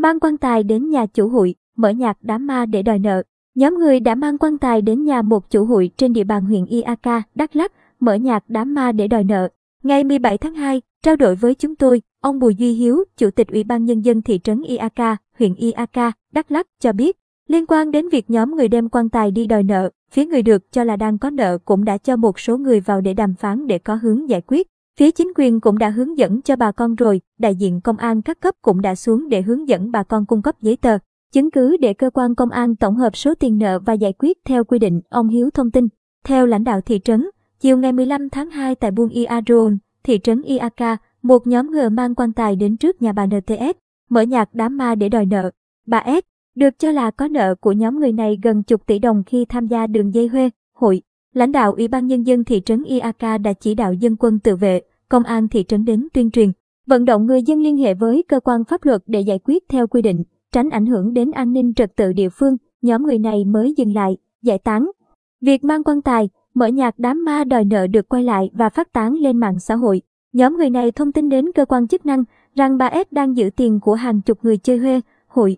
Mang quan tài đến nhà chủ hụi, mở nhạc đám ma để đòi nợ. Nhóm người đã mang quan tài đến nhà một chủ hụi trên địa bàn huyện Iak, Đắk Lắk, mở nhạc đám ma để đòi nợ. Ngày 17 tháng 2, trao đổi với chúng tôi, ông Bùi Duy Hiếu, Chủ tịch Ủy ban Nhân dân thị trấn Iak, huyện Iak, Đắk Lắk cho biết, liên quan đến việc nhóm người đem quan tài đi đòi nợ, phía người được cho là đang có nợ cũng đã cho một số người vào để đàm phán để có hướng giải quyết. Phía chính quyền cũng đã hướng dẫn cho bà con rồi, đại diện công an các cấp cũng đã xuống để hướng dẫn bà con cung cấp giấy tờ, chứng cứ để cơ quan công an tổng hợp số tiền nợ và giải quyết theo quy định, ông Hiếu thông tin. Theo lãnh đạo thị trấn, chiều ngày 15 tháng 2 tại Buôn Iaron, thị trấn Iaka, một nhóm người mang quan tài đến trước nhà bà NTS, mở nhạc đám ma để đòi nợ. Bà S, được cho là có nợ của nhóm người này gần chục tỷ đồng khi tham gia đường dây huê, hội. Lãnh đạo Ủy ban Nhân dân thị trấn iak đã chỉ đạo dân quân tự vệ, công an thị trấn đến tuyên truyền, vận động người dân liên hệ với cơ quan pháp luật để giải quyết theo quy định, tránh ảnh hưởng đến an ninh trật tự địa phương, nhóm người này mới dừng lại, giải tán. Việc mang quan tài, mở nhạc đám ma đòi nợ được quay lại và phát tán lên mạng xã hội. Nhóm người này thông tin đến cơ quan chức năng rằng bà S đang giữ tiền của hàng chục người chơi huê, hội,